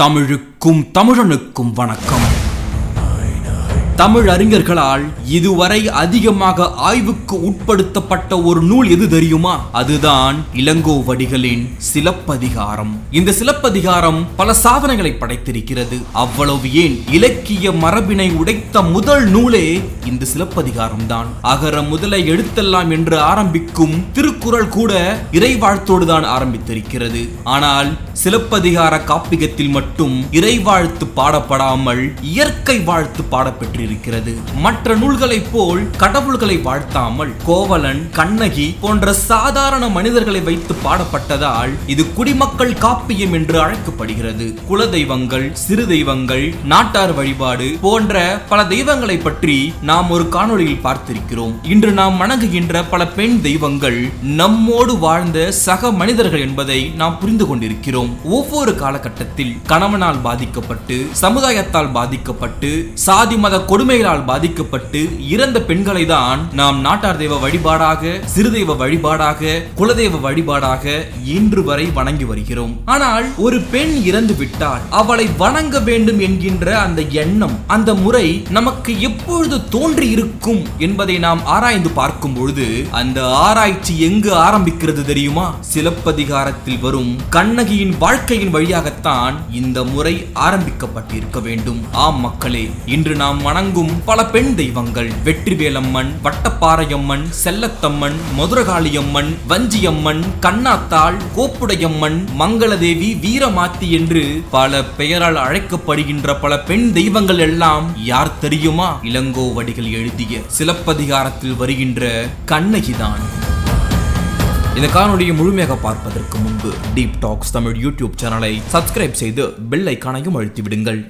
தமிழுக்கும் தமிழனுக்கும் வணக்கம். தமிழ் அறிஞர்களால் இதுவரை அதிகமாக ஆய்வுக்கு உட்படுத்தப்பட்ட ஒரு நூல் எது தெரியுமா? அதுதான் இளங்கோவடிகளின் சிலப்பதிகாரம். இந்த சிலப்பதிகாரம் பல சாதனைகளை படைத்திருக்கிறது. அவ்வளவு ஏன் இலக்கிய மரபினை உடைத்த முதல் நூலே இந்த சிலப்பதிகாரம் தான் அகர முதலை எழுத்தெல்லாம் என்று ஆரம்பிக்கும் திருக்குறள் கூட இறைவாழ்த்தோடு தான் ஆரம்பித்திருக்கிறது. ஆனால் சிலப்பதிகார காப்பியத்தில் மட்டும் இறைவாழ்த்து பாடப்படாமல் இயற்கை வாழ்த்து பாடப்பெற்றிருக்கிறது. மற்ற நூல்களைப் போல் கடவுள்களை வாழ்த்தாமல் கோவலன் கண்ணகி போன்ற சாதாரண மனிதர்களை வைத்து பாடப்பட்டதால் இது குடிமக்கள் காப்பியம் என்று அழைக்கப்படுகிறது. குல தெய்வங்கள் சிறு தெய்வங்கள் நாட்டார் வழிபாடு போன்ற பல தெய்வங்களை பற்றி நாம் ஒரு காணொளியில் பார்த்திருக்கிறோம். இன்று நாம் வணங்குகின்ற பல பெண் தெய்வங்கள் நம்மோடு வாழ்ந்த சக மனிதர்கள் என்பதை நாம் புரிந்து கொண்டிருக்கிறோம். ஒவ்வொரு காலகட்டத்தில் கணவனால் பாதிக்கப்பட்டு சமுதாயத்தால் பாதிக்கப்பட்டு சாதி மத கொடுமைகளால் பாதிக்கப்பட்டு இறந்த பெண்களை தான் நாம் நாட்டார் தெய்வ வழிபாடாக சிறுதெய்வ வழிபாடாக குலதெய்வ வழிபாடாக இன்று வரை வணங்கி வருகிறோம். ஆனால் ஒரு பெண் இறந்து விட்டால் அவளை வணங்க வேண்டும் என்கின்ற அந்த எண்ணம் அந்த முறை நமக்கு எப்பொழுது தோன்றி இருக்கும் என்பதை நாம் ஆராய்ந்து பார்க்கும் பொழுது அந்த ஆராய்ச்சி எங்கு ஆரம்பிக்கிறது தெரியுமா? சிலப்பதிகாரத்தில் வரும் கண்ணகியின் வாழ்க்கையின் வழியாகத்தான் இந்த முறை ஆரம்பிக்கப்பட்டிருக்க வேண்டும். ஆம் மக்களே இன்று நாம் வணங்கும் பல பெண் தெய்வங்கள். வெற்றிவேலம்மன் வட்டப்பாறையம்மன் செல்லத்தம்மன் மதுரகாளியம்மன் வஞ்சியம்மன் கண்ணாத்தாள் கோப்புடையம்மன் மங்களதேவி வீரமாத்தி என்று பல பெயரால் அழைக்கப்படுகின்ற பல பெண் தெய்வங்கள் எல்லாம் யார் தெரியுமா? இளங்கோவடிகள் எழுதிய சிலப்பதிகாரத்தில் வருகின்ற கண்ணகிதான். இந்த காணொலியை முழுமையாக பார்ப்பதற்கு முன்பு டீப் டாக்ஸ் தமிழ் யூடியூப் சேனலை சப்ஸ்கிரைப் செய்து பெல் ஐக்கானையும் அழுத்தி விடுங்கள்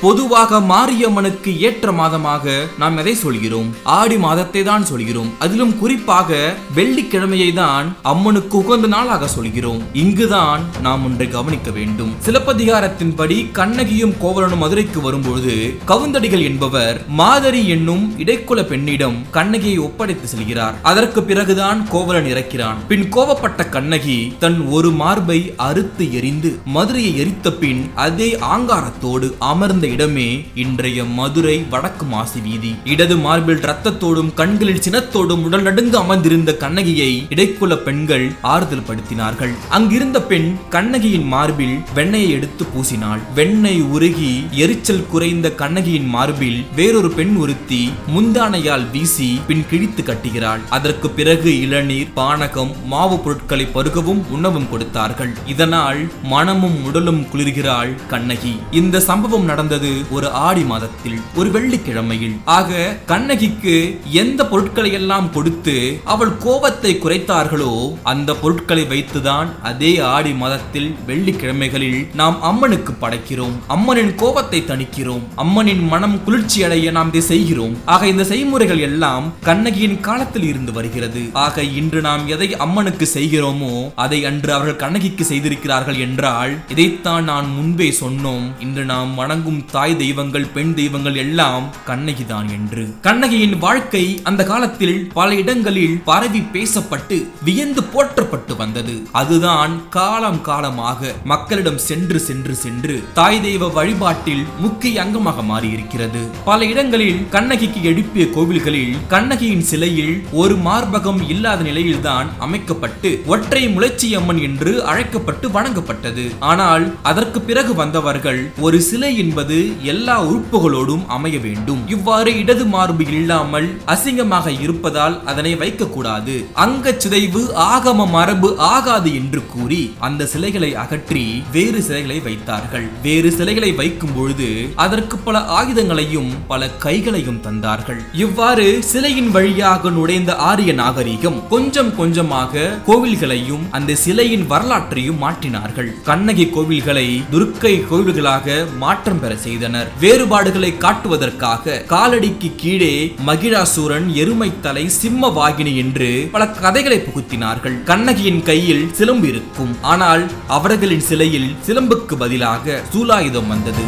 பொதுவாக மாரியம்மனுக்கு ஏற்ற மாதமாக நாம் எதை சொல்கிறோம்? ஆடி மாதத்தை தான் சொல்கிறோம். அதிலும் குறிப்பாக வெள்ளிக்கிழமையை தான் அம்மனுக்கு உகந்த நாளாக சொல்கிறோம். இங்குதான் நாம் ஒன்றை கவனிக்க வேண்டும். சிலப்பதிகாரத்தின்படி கண்ணகியும் கோவலனும் மதுரைக்கு வரும்பொழுது கவுந்தடிகள் என்பவர் மாதரி என்னும் இடைக்குல பெண்ணிடம் கண்ணகியை ஒப்படைத்து செல்கிறார். அதற்கு பிறகுதான் கோவலன் இறக்கிறான். பின் கோவப்பட்ட கண்ணகி தன் ஒரு மார்பை அறுத்து எரிந்து மதுரையை எரித்த பின் அதே ஆங்காரத்தோடு அமர்ந்த இடமே இன்றைய மதுரை வடக்கு மாசி வீதி. இடது மார்பில் ரத்தத்தோடும் கண்களில் சினத்தோடும் உடல் நடுங்க அமர்ந்திருந்த கண்ணகியை இடைக்குல பெண்கள் ஆறுதல் படுத்தினார்கள் அங்கிருந்த பெண் கண்ணகியின் மார்பில் வெண்ணையை எடுத்து பூசினாள். வெண்ணெய் உருகி எரிச்சல் குறைந்த கண்ணகியின் மார்பில் வேறொரு பெண் ஒருத்தி முந்தானையால் வீசி பின் கிழித்து கட்டுகிறாள். அதற்கு பிறகு இளநீர் பானகம் மாவு பொருட்களை பருகவும் உணவும் கொடுத்தார்கள். இதனால் மனமும் உடலும் குளிர்கிறாள் கண்ணகி. இந்த சம்பவம் நடந்த நடந்தது ஒரு ஆடி மாதத்தில் ஒரு வெள்ளிக்கிழமையில். ஆக கண்ணகிக்கு எந்த பொருட்களை எல்லாம் கொடுத்து அவள் கோபத்தை குறைத்தார்களோ அந்த பொருட்களை வைத்துதான் அதே ஆடி மாதத்தில் வெள்ளிக்கிழமைகளில் நாம் அம்மனுக்கு படைக்கிறோம். அம்மனின் கோபத்தை தணிக்கிறோம். அம்மனின் மனம் குளிர்ச்சி அடைய நாம் இதை செய்கிறோம். ஆக இந்த செய்முறைகள் எல்லாம் கண்ணகியின் காலத்தில் இருந்து வருகிறது. ஆக இன்று நாம் எதை அம்மனுக்கு செய்கிறோமோ அதை அன்று அவர்கள் கண்ணகிக்கு செய்திருக்கிறார்கள் என்றால் இதைத்தான் நான் முன்பே சொன்னோம். இன்று நாம் வணங்கும் தாய் தெய்வங்கள் பெண் தெய்வங்கள் எல்லாம் கண்ணகிதான் என்று. கண்ணகியின் வாழ்க்கை அந்த காலத்தில் பல இடங்களில் பரவி பேசப்பட்டு வியந்து போற்றப்பட்டு வந்தது. அதுதான் காலம் காலமாக மக்களிடம் சென்று சென்று சென்று தாய் தெய்வ வழிபாட்டில் முக்கிய அங்கமாக மாறியிருக்கிறது. பல இடங்களில் கண்ணகிக்கு எழுப்பிய கோவில்களில் கண்ணகியின் சிலையில் ஒரு மார்பகம் இல்லாத நிலையில்தான் அமைக்கப்பட்டு ஒற்றை முளைச்சி அம்மன் என்று அழைக்கப்பட்டு வணங்கப்பட்டது. ஆனால் அதற்கு பிறகு வந்தவர்கள் ஒரு சிலை என்பது எல்லா உறுப்புகளோடும் அமைய வேண்டும். இவ்வாறு இடது மார்பு இல்லாமல் அசிங்கமாக இருப்பதால் அதனை வைக்கக்கூடாது. அங்க சிதைவு ஆகம மரபு ஆகாது என்று கூறி அந்த சிலைகளை அகற்றி வேறு சிலைகளை வைத்தார்கள். வேறு சிலைகளை வைக்கும் பொழுது அதற்கு பல ஆயுதங்களையும் பல கைகளையும் தந்தார்கள். இவ்வாறு சிலையின் வழியாக நுழைந்த ஆரிய நாகரிகம் கொஞ்சம் கொஞ்சமாக கோவில்களையும் அந்த சிலையின் வரலாற்றையும் மாற்றினார்கள். கண்ணகி கோவில்களை துர்க்கை கோவில்களாக மாற்றம் பெற செய்தனர். வேறுபாடுகளை காட்டுவதற்காக காலடிக்கு கீழே மகிழாசூரன் எருமை தலை சிம்ம வாகினி என்று பல கதைகளை புகுத்தினார்கள். கண்ணகியின் கையில் சிலம்பு இருக்கும். ஆனால் அவர்களின் சிலையில் சிலம்புக்கு பதிலாக சூலாயுதம் வந்தது.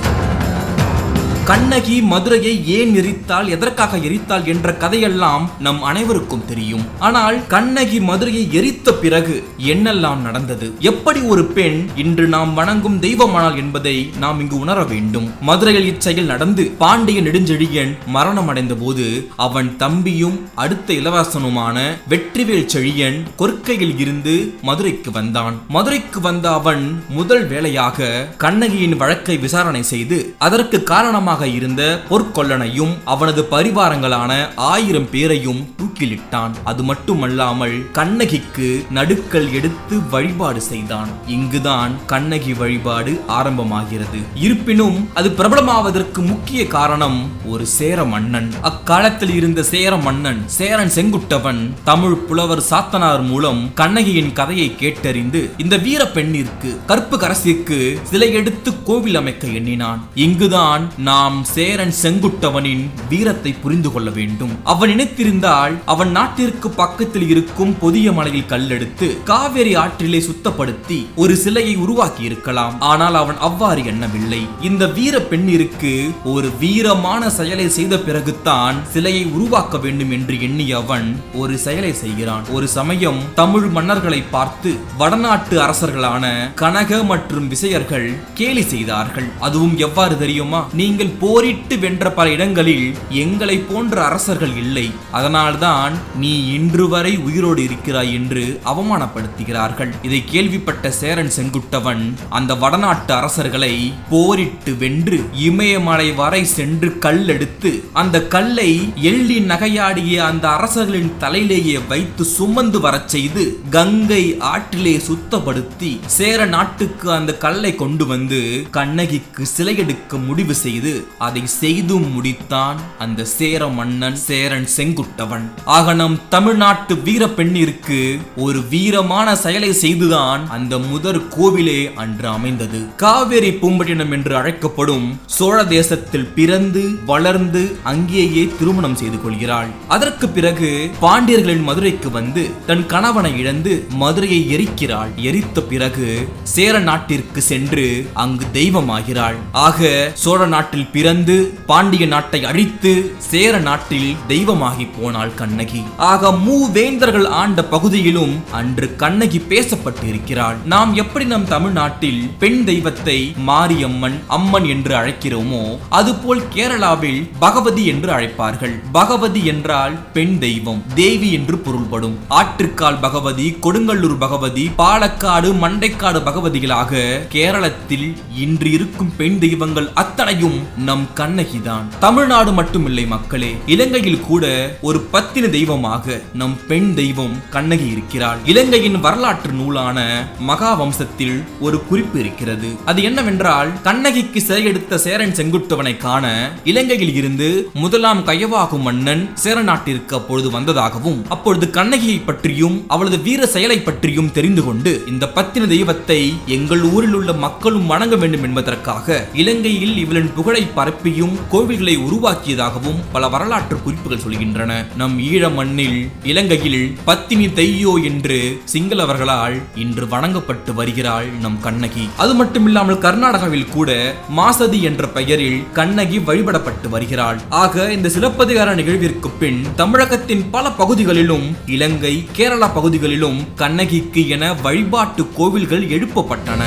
கண்ணகி மதுரையை ஏன் எரித்தாள் எதற்காக எரித்தாள் என்ற கதையெல்லாம் நம் அனைவருக்கும் தெரியும். ஆனால் கண்ணகி மதுரையை எரித்த பிறகு என்னெல்லாம் நடந்தது? எப்படி ஒரு பெண் இன்று நாம் வணங்கும் தெய்வமானாள் என்பதை நாம் இங்கு உணர வேண்டும். மதுரையில் இச்செயல் நடந்து பாண்டிய நெடுஞ்செழியன் மரணம் அடைந்த போது அவன் தம்பியும் அடுத்த இளவரசனுமான வெற்றிவேல் செழியன் கொற்கையில் இருந்து மதுரைக்கு வந்தான். மதுரைக்கு வந்த அவன் முதல் வேலையாக கண்ணகியின் வழக்கை விசாரணை செய்து அதற்கு காரணமாக இருந்த பொற்கொல்லனையும் அவனது பரிவாரங்களான ஆயிரம் பேரையும் தூக்கிலிட்டான். அது மட்டுமல்லாமல் கண்ணகிக்கு நடுக்கல் எடுத்து வழிபாடு செய்தான். இங்குதான் கண்ணகி வழிபாடு ஆரம்பமாகிறது. இருப்பினும் அது பிரபலமாவதற்கு முக்கிய காரணம் ஒரு சேர மன்னன். அக்காலத்தில் இருந்த சேர மன்னன் சேரன் செங்குட்டவன் தமிழ் புலவர் சாத்தனார் மூலம் கண்ணகியின் கதையை கேட்டறிந்து இந்த வீர பெண்ணிற்கு கற்பு கரசிற்கு சிலை எடுத்து கோவில் அமைக்க எண்ணினான். இங்குதான் நாம் நாம் சேரன் செங்குட்டவனின் வீரத்தை புரிந்து கொள்ள வேண்டும். அவன் நினைத்திருந்தால் அவன் நாட்டிற்கு பக்கத்தில் இருக்கும் பொதிய மலையில் கல்லெடுத்து காவேரி ஆற்றிலே சுத்தப்படுத்தி ஒரு சிலையை உருவாக்கி இருக்கலாம் ஆனால் அவன் அவ்வாறு எண்ணவில்லை. இந்த வீர பெண்ணிற்கு ஒரு வீரமான செயலை செய்த பிறகுதான் சிலையை உருவாக்க வேண்டும் என்று எண்ணிய அவன் ஒரு செயலை செய்கிறான். ஒரு சமயம் தமிழ் மன்னர்களை பார்த்து வடநாட்டு அரசர்களான கனக மற்றும் விசையர்கள் கேலி செய்தார்கள். அதுவும் எவ்வாறு தெரியுமா? நீங்கள் போரிட்டு வென்ற பல இடங்களில் எங்களை போன்ற அரசர்கள் இல்லை. அதனால்தான் நீ இன்று வரை உயிரோடு இருக்கிறாய் என்று அவமானப்படுத்துகிறார்கள். இதை கேள்விப்பட்ட சேரன் செங்குட்டவன் அந்த வடநாட்டு அரசர்களை போரிட்டு வென்று இமயமலை வரை சென்று கல் எடுத்து அந்த கல்லை எள்ளி நகையாடிய அந்த அரசர்களின் தலையிலேயே வைத்து சுமந்து வரச் செய்து கங்கை ஆற்றிலே சுத்தப்படுத்தி சேர நாட்டுக்கு அந்த கல்லை கொண்டு வந்து கண்ணகிக்கு சிலை எடுக்க முடிவு செய்து அதை செய்து முடித்தான் அந்த சேர மன்னன் சேரன் செங்குட்டவன். ஆக நம் தமிழ்நாட்டு வீர பெண்ணிற்கு ஒரு வீரமான செயலை செய்துதான் அந்த முதற் கோவிலே அன்று அமைந்தது. காவேரி பூம்பட்டினம் என்று அழைக்கப்படும் சோழ தேசத்தில் பிறந்து வளர்ந்து அங்கேயே திருமணம் செய்து கொள்கிறாள். அதற்கு பிறகு பாண்டியர்களின் மதுரைக்கு வந்து தன் கணவனை இழந்து மதுரையை எரிக்கிறாள். எரித்த பிறகு சேர நாட்டிற்கு சென்று அங்கு தெய்வமாகிறாள். ஆக சோழ நாட்டில் பிறந்து பாண்டிய நாட்டை அழித்து சேர நாட்டில் தெய்வமாகி போனாள் கண்ணகி. ஆக மூவேந்தர்கள் ஆண்ட பகுதியிலும் அன்று கண்ணகி பேசப்பட்டு இருக்கிறாள் நாம் எப்படி நம் தமிழ்நாட்டில் பெண் தெய்வத்தை மாரியம்மன் அம்மன் என்று அழைக்கிறோமோ அதுபோல் கேரளாவில் பகவதி என்று அழைப்பார்கள். பகவதி என்றால் பெண் தெய்வம் தேவி என்று பொருள்படும். ஆற்றுக்கால் பகவதி கொடுங்கல்லூர் பகவதி பாலக்காடு மண்டைக்காடு பகவதிகளாக கேரளத்தில் இன்று இருக்கும் பெண் தெய்வங்கள் அத்தனையும் நம் கண்ணகிதான். தமிழ்நாடு மட்டுமில்லை மக்களே இலங்கையில் கூட ஒரு பத்தின தெய்வமாக நம் பெண் தெய்வம் கண்ணகி இருக்கிறாள். இலங்கையின் வரலாற்று நூலான மகாவம்சத்தில் ஒரு குறிப்பு இருக்கிறது. அது என்னவென்றால் கண்ணகிக்கு சிறையெடுத்த சேரன் செங்குட்டுவனை காண இலங்கையில் இருந்து முதலாம் கையவாகும் மன்னன் சேர நாட்டிற்கு அப்பொழுது வந்ததாகவும் அப்பொழுது கண்ணகியை பற்றியும் அவளது வீர செயலை பற்றியும் தெரிந்து கொண்டு இந்த பத்தின தெய்வத்தை எங்கள் ஊரில் உள்ள மக்களும் வணங்க வேண்டும் என்பதற்காக இலங்கையில் இவளின் புகழை பரப்பியும் கோவில்களை உருவாக்கியதாகவும் பல வரலாற்று குறிப்புகள் சொல்கின்றன. நம் ஈழ மண்ணில் இலங்கையில் பத்தினி தெய்யோ என்று சிங்களவர்களால் இன்று வணங்கப்பட்டு வருகிறாள் நம் கண்ணகி. அது மட்டுமில்லாமல் கர்நாடகாவில் கூட மாசதி என்ற பெயரில் கண்ணகி வழிபடப்பட்டு வருகிறாள். ஆக இந்த சிலப்பதிகார நிகழ்விற்கு பின் தமிழகத்தின் பல பகுதிகளிலும் இலங்கை கேரளா பகுதிகளிலும் கண்ணகிக்கு என வழிபாட்டு கோவில்கள் எழுப்பப்பட்டன.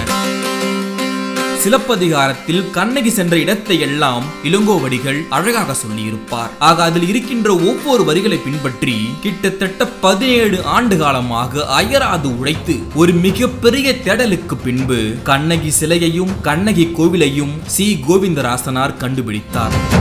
சிலப்பதிகாரத்தில் கண்ணகி சென்ற இடத்தை எல்லாம் இளங்கோவடிகள் அழகாக சொல்லியிருப்பார். ஆக அதில் இருக்கின்ற ஒவ்வொரு வரிகளை பின்பற்றி கிட்டத்தட்ட பதினேழு ஆண்டு காலமாக அயராது உழைத்து ஒரு மிகப்பெரிய தேடலுக்கு பின்பு கண்ணகி சிலையையும் கண்ணகி கோவிலையும் சி. கோவிந்தராசனார் கண்டுபிடித்தார்.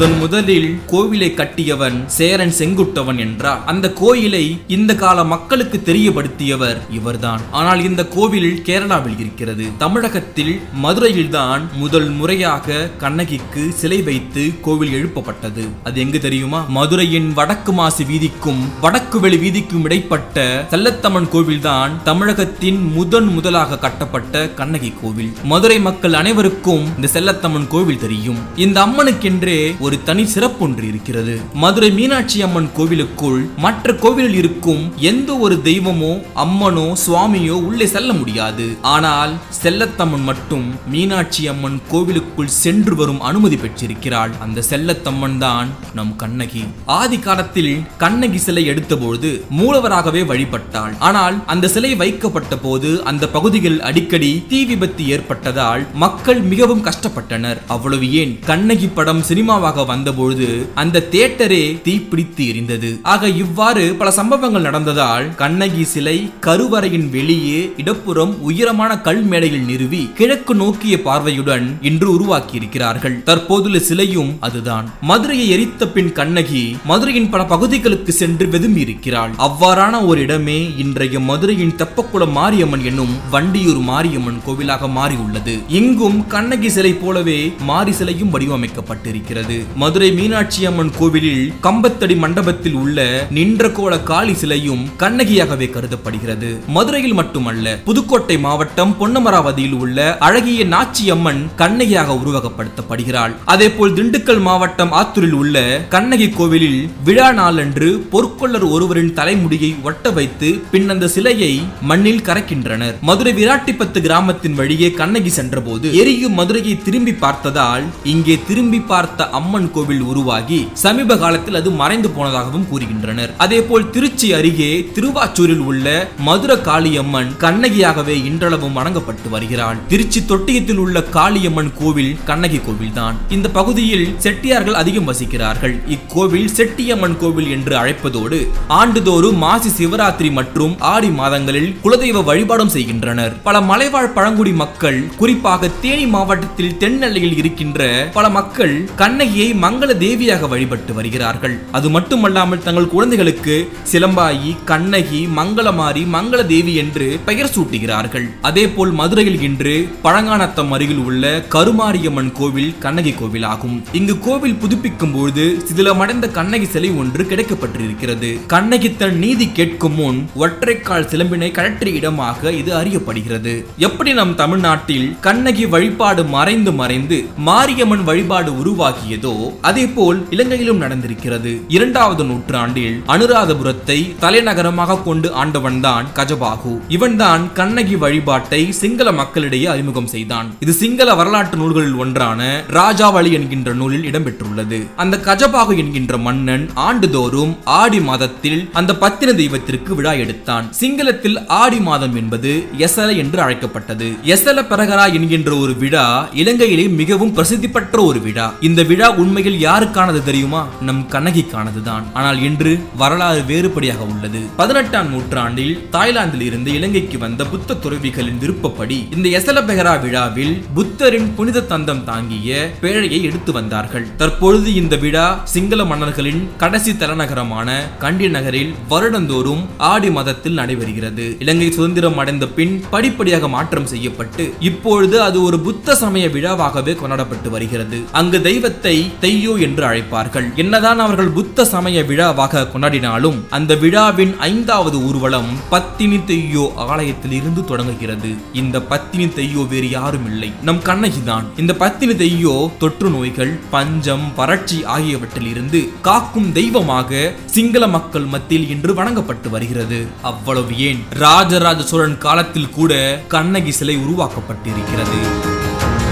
முதன் முதலில் கோவிலை கட்டியவன் சேரன் செங்குட்டவன் என்றார். அந்த கோயிலை இந்த கால மக்களுக்கு தெரியப்படுத்தியவர் இவர்தான். ஆனால் இந்த கோவில் கேரளாவில் இருக்கிறது. தமிழகத்தில் மதுரையில்தான் முதல் முறையாக கண்ணகிக்கு சிலை வைத்து கோவில் எழுப்பப்பட்டது. அது எங்கு தெரியுமா? மதுரையின் வடக்கு மாசு வீதிக்கும் வடக்கு வெளி வீதிக்கும் இடைப்பட்ட செல்லத்தம்மன் கோவில்தான் தமிழகத்தின் முதன் முதலாக கட்டப்பட்ட கண்ணகி கோவில். மதுரை மக்கள் அனைவருக்கும் இந்த செல்லத்தம்மன் கோவில் தெரியும். இந்த அம்மனுக்கென்றே ஒரு தனி சிறப்பொன்று இருக்கிறது. மதுரை மீனாட்சி அம்மன் கோவிலுக்குள் மற்ற கோவிலில் இருக்கும் எந்த ஒரு தெய்வமோ அம்மனோ சுவாமியோ உள்ளே செல்ல முடியாது. ஆனால் செல்லத்தம்மன் மட்டும் மீனாட்சி அம்மன் கோவிலுக்குள் சென்று வரும் அனுமதி பெற்றிருக்கிறாள். அந்த செல்லத்தம்மன் தான் நம் கண்ணகி. ஆதி காலத்தில் கண்ணகி சிலை எடுத்தபோது மூலவராகவே வழிபட்டாள். ஆனால் அந்த சிலை வைக்கப்பட்ட போது அந்த பகுதியில் அடிக்கடி தீ விபத்து ஏற்பட்டதால் மக்கள் மிகவும் கஷ்டப்பட்டனர். அவ்வளவு ஏன்? கண்ணகி படம் சினிமாவாக வந்தபொழுது அந்த தியேட்டரே தீப்பிடித்து எரிந்தது. ஆக இவ்வாறு பல சம்பவங்கள் நடந்ததால் கண்ணகி சிலை கருவறையின் வெளியே இடப்புறம் உயரமான கல் மேடையில் நிறுவி கிழக்கு நோக்கிய பார்வையுடன் இன்று உருவாக்கி இருக்கிறார்கள் தற்போதுள்ள சிலையும் அதுதான். மதுரையை எரித்த பின் கண்ணகி மதுரையின் பல பகுதிகளுக்கு சென்று வெதும்பி இருக்கிறாள் அவ்வாறான ஒரு இடமே இன்றைய மதுரையின் தெப்பக்குளம் மாரியம்மன் என்னும் வண்டியூர் மாரியம்மன் கோவிலாக மாறியுள்ளது. இங்கும் கண்ணகி சிலை போலவே மாரி சிலையும் வடிவமைக்கப்பட்டிருக்கிறது. மதுரை மீனாட்சி அம்மன் கோவிலில் கம்பத்தடி மண்டபத்தில் உள்ள நின்ற கோல காளி சிலையும் கண்ணகியாகவே கருதப்படுகிறது. மதுரையில் மட்டுமல்ல புதுக்கோட்டை மாவட்டம் பொன்னமராவதியில் உள்ள அழகிய நாச்சி அம்மன் கண்ணகியாக உருவகப்படுத்தப்படுகிறாள். அதேபோல் திண்டுக்கல் மாவட்டம் ஆத்தூரில் உள்ள கண்ணகி கோவிலில் விழா நாளன்று பொற்கொள்ளர் ஒருவரின் தலைமுடியை ஒட்ட வைத்து பின் அந்த சிலையை மண்ணில் கரைக்கின்றனர். மதுரை விராட்டிப்பத்து கிராமத்தின் வழியே கண்ணகி சென்றபோது எரியும் மதுரையை திரும்பி பார்த்ததால் இங்கே திரும்பி பார்த்த அம்மன் மாரியம்மன் கோவில் உருவாகி சமீப காலத்தில் அது மறைந்து போனதாகவும் கூறுகின்றனர். அதேபோல் திருச்சி அருகே திருவாச்சூரில் உள்ள மதுர காளியம்மன் கண்ணகியாகவே இன்றளவும் வணங்கப்பட்டு வருகிறாள். திருச்சி தொட்டியத்தில் உள்ள காளியம்மன் கோவில் கண்ணகி கோவில் தான் இந்த பகுதியில் செட்டியார்கள் அதிகம் வசிக்கிறார்கள். இக்கோவில் செட்டியம்மன் கோவில் என்று அழைப்பதோடு ஆண்டுதோறும் மாசி சிவராத்திரி மற்றும் ஆடி மாதங்களில் குலதெய்வ வழிபாடும் செய்கின்றனர். பல மலைவாழ் பழங்குடி மக்கள் குறிப்பாக தேனி மாவட்டத்தில் தென்னெல்லையில் இருக்கின்ற பல மக்கள் கண்ணகியை மங்கள தேவியாக வழிபட்டு வருகிறார்கள். அது மட்டுமல்லாமல் தங்கள் குழந்தைகளுக்கு சிலம்பாயி கண்ணகி மங்களமாரி மங்கள தேவி என்று பெயர் சூட்டுகிறார்கள். அதே போல் மதுரையில் இன்று பழங்கானத்தம் அருகில் உள்ள கருமாரியம்மன் கோவில் கண்ணகி கோவில் ஆகும் இங்கு கோவில் புதுப்பிக்கும் பொழுது சிதிலமடைந்த கண்ணகி சிலை ஒன்று கிடைக்கப்பட்டிருக்கிறது. கண்ணகி தன் நீதி கேட்கும் முன் ஒற்றைக்கால் சிலம்பினை கழற்றிய இடமாக இது அறியப்படுகிறது. எப்படி நம் தமிழ்நாட்டில் கண்ணகி வழிபாடு மறைந்து மறைந்து மாரியம்மன் வழிபாடு உருவாகியதோ அதே போல் இலங்கையிலும் நடந்திருக்கிறது. இரண்டாவது நூற்றாண்டில் அனுராதபுரத்தை தலைநகரமாக கொண்டு ஆண்டவன்தான் கஜபாகு. இவன்தான் கண்ணகி வழிபாட்டை சிங்கள மக்களிடையே அறிமுகம் செய்தான். இது சிங்கள வரலாற்று நூல்களில் ஒன்றான ராஜாவளி என்கின்ற நூலில் இடம்பெற்றுள்ளது. அந்த கஜபாகு என்கின்ற மன்னன் ஆண்டுதோறும் ஆடி மாதத்தில் அந்த பத்தின தெய்வத்திற்கு விழா எடுத்தான். சிங்களத்தில் ஆடி மாதம் என்பது எசல என்று அழைக்கப்பட்டது. எசல பிரகரா என்கின்ற ஒரு விழா இலங்கையிலே மிகவும் பிரசித்தி பெற்ற ஒரு விழா. இந்த விழா உண்மையில் யாருக்கானது தெரியுமா? நம் கண்ணகிக்கானதுதான். ஆனால் இன்று வரலாறு வேறுபடியாக உள்ளது. பதினெட்டாம் நூற்றாண்டில் தாய்லாந்தில் இருந்து இலங்கைக்கு வந்த புத்த துறவிகளின் விருப்பப்படி இந்த எசல விழாவில் புத்தரின் புனித தந்தம் தாங்கிய பேழையை எடுத்து வந்தார்கள். தற்பொழுது இந்த விழா சிங்கள மன்னர்களின் கடைசி தலைநகரமான கண்டி நகரில் வருடந்தோறும் ஆடி மதத்தில் நடைபெறுகிறது. இலங்கை சுதந்திரம் அடைந்த பின் படிப்படியாக மாற்றம் செய்யப்பட்டு இப்பொழுது அது ஒரு புத்த சமய விழாவாகவே கொண்டாடப்பட்டு வருகிறது. அங்கு தெய்வத்தை தெய்யோ என்று அழைப்பார்கள். என்னதான் அவர்கள் புத்த சமய விழாவாக கொண்டாடினாலும் அந்த விழாவின் ஐந்தாவது ஊர்வலம் பத்தினி தெய்யோ ஆலயத்தில் இருந்து தொடங்குகிறது. இந்த பத்தினி தெய்யோ வேறு யாரும் இல்லை. நம் கண்ணகி தான். இந்த பத்தினி தெய்யோ தொற்று நோய்கள் பஞ்சம் வறட்சி ஆகியவற்றில் இருந்து காக்கும் தெய்வமாக சிங்கள மக்கள் மத்தியில் இன்று வணங்கப்பட்டு வருகிறது. அவ்வளவு ஏன்? ராஜராஜ சோழன் காலத்தில் கூட கண்ணகி சிலை உருவாக்கப்பட்டிருக்கிறது.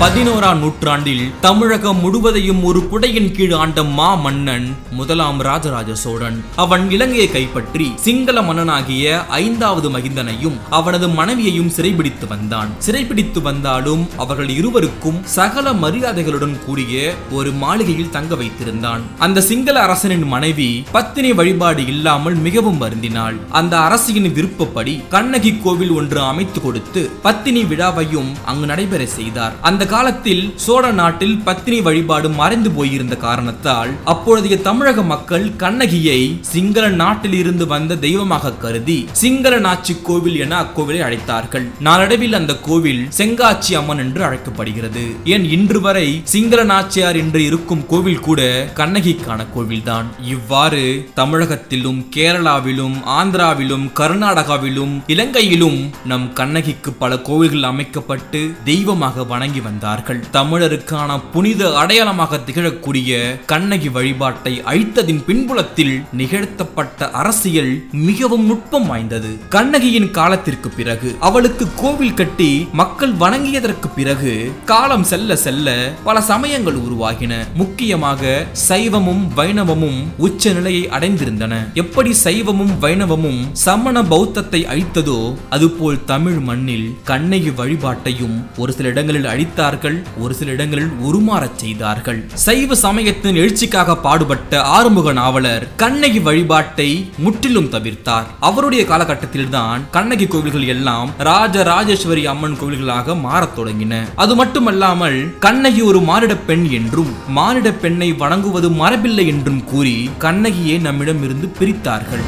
பதினோராம் நூற்றாண்டில் தமிழகம் முழுவதையும் ஒரு குடையின் கீழ் ஆண்ட மா மன்னன் முதலாம் ராஜராஜ சோழன். அவன் இலங்கையை கைப்பற்றி சிங்கள மன்னனாகிய ஐந்தாவது மகிந்தனையும் அவனது மனைவியையும் சிறைபிடித்து வந்தான். சிறைபிடித்து வந்தாலும் அவர்கள் இருவருக்கும் சகல மரியாதைகளுடன் கூடிய ஒரு மாளிகையில் தங்க வைத்திருந்தான். அந்த சிங்கள அரசனின் மனைவி பத்தினி வழிபாடு இல்லாமல் மிகவும் வருந்தினாள். அந்த அரசியின் விருப்பப்படி கண்ணகி கோவில் ஒன்று அமைத்து கொடுத்து பத்தினி விழாவையும் அங்கு நடைபெற செய்தார். அந்த காலத்தில் சோழ நாட்டில் பத்தினி வழிபாடு மறைந்து போயிருந்த காரணத்தால் அப்பொழுதைய தமிழக மக்கள் கண்ணகியை சிங்கள நாட்டில் இருந்து வந்த தெய்வமாக கருதி சிங்கள நாச்சி கோவில் என அக்கோவிலை அழைத்தார்கள். நாளடைவில் அந்த கோவில் செங்காட்சி அம்மன் என்று அழைக்கப்படுகிறது. ஏன் இன்று வரை சிங்கள நாச்சியார் என்று இருக்கும் கோவில் கூட கண்ணகிக்கான கோவில்தான். இவ்வாறு தமிழகத்திலும் கேரளாவிலும் ஆந்திராவிலும் கர்நாடகாவிலும் இலங்கையிலும் நம் கண்ணகிக்கு பல கோவில்கள் அமைக்கப்பட்டு தெய்வமாக வணங்கி வந்த வாழ்ந்தார்கள் தமிழருக்கான புனித அடையாளமாக திகழக்கூடிய கண்ணகி வழிபாட்டை அழித்ததின் பின்புலத்தில் நிகழ்த்தப்பட்ட அரசியல் மிகவும் நுட்பம் வாய்ந்தது. கண்ணகியின் காலத்திற்கு பிறகு அவளுக்கு கோவில் கட்டி மக்கள் வணங்கியதற்கு பிறகு காலம் செல்ல செல்ல பல சமயங்கள் உருவாகின. முக்கியமாக சைவமும் வைணவமும் உச்ச நிலையை அடைந்திருந்தன. எப்படி சைவமும் வைணவமும் சமண பௌத்தத்தை அழித்ததோ அதுபோல் தமிழ் மண்ணில் கண்ணகி வழிபாட்டையும் ஒரு சில இடங்களில் அழித்தார் செய்தார்கள் ஒரு சில இடங்களில் உருமாறச் செய்தார்கள். சைவ சமயத்தின் எழுச்சிக்காக பாடுபட்ட ஆறுமுக நாவலர் கண்ணகி வழிபாட்டை முற்றிலும் தவிர்த்தார். அவருடைய காலகட்டத்தில் தான் கண்ணகி கோவில்கள் எல்லாம் ராஜ ராஜேஸ்வரி அம்மன் கோவில்களாக மாறத் தொடங்கின. அது மட்டுமல்லாமல் கண்ணகி ஒரு மானிட பெண் என்றும் மானிட பெண்ணை வணங்குவது மரபில்லை என்றும் கூறி கண்ணகியை நம்மிடமிருந்து பிரித்தார்கள்.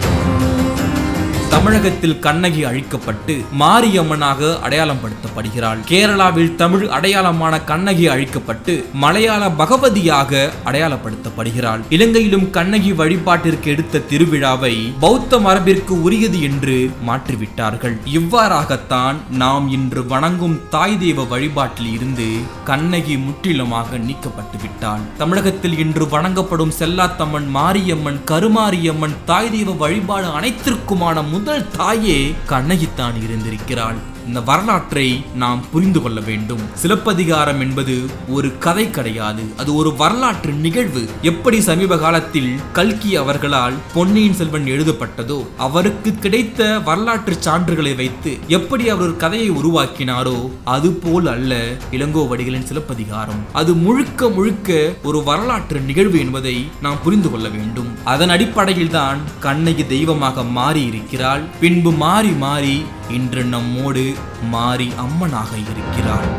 தமிழகத்தில் கண்ணகி அழிக்கப்பட்டு மாரியம்மனாக அடையாளம் படுத்தப்படுகிறாள் கேரளாவில் தமிழ் அடையாளமான கண்ணகி அழிக்கப்பட்டு மலையாள பகவதியாக அடையாளப்படுத்தப்படுகிறாள். இலங்கையிலும் கண்ணகி வழிபாட்டிற்கு எடுத்த திருவிழாவை பௌத்த மரபிற்கு உரியது என்று மாற்றிவிட்டார்கள். இவ்வாறாகத்தான் நாம் இன்று வணங்கும் தாய் தெய்வ வழிபாட்டில் இருந்து கண்ணகி முற்றிலுமாக நீக்கப்பட்டு விட்டாள். தமிழகத்தில் இன்று வணங்கப்படும் செல்லாத்தம்மன் மாரியம்மன் கருமாரியம்மன் தாய் தெய்வ வழிபாடு அனைத்திற்குமான முதல் தாயே கண்ணகித்தான் இருந்திருக்கிறாள். இந்த வரலாற்றை நாம் புரிந்து கொள்ள வேண்டும். சிலப்பதிகாரம் என்பது ஒரு கதை கிடையாது. அது ஒரு வரலாற்று நிகழ்வு. எப்படி சமீப காலத்தில் கல்கி அவர்களால் பொன்னியின் செல்வன் எழுதப்பட்டதோ அவருக்கு கிடைத்த வரலாற்று சான்றுகளை வைத்து எப்படி அவர் ஒரு கதையை உருவாக்கினாரோ அதுபோல் அல்ல இளங்கோவடிகளின் சிலப்பதிகாரம். அது முழுக்க முழுக்க ஒரு வரலாற்று நிகழ்வு என்பதை நாம் புரிந்து கொள்ள வேண்டும். அதன் அடிப்படையில் தான் கண்ணகி தெய்வமாக மாறி இருக்கிறாள் பின்பு மாறி மாறி இன்று நம்மோடு மாறி அம்மனாக இருக்கிறாள்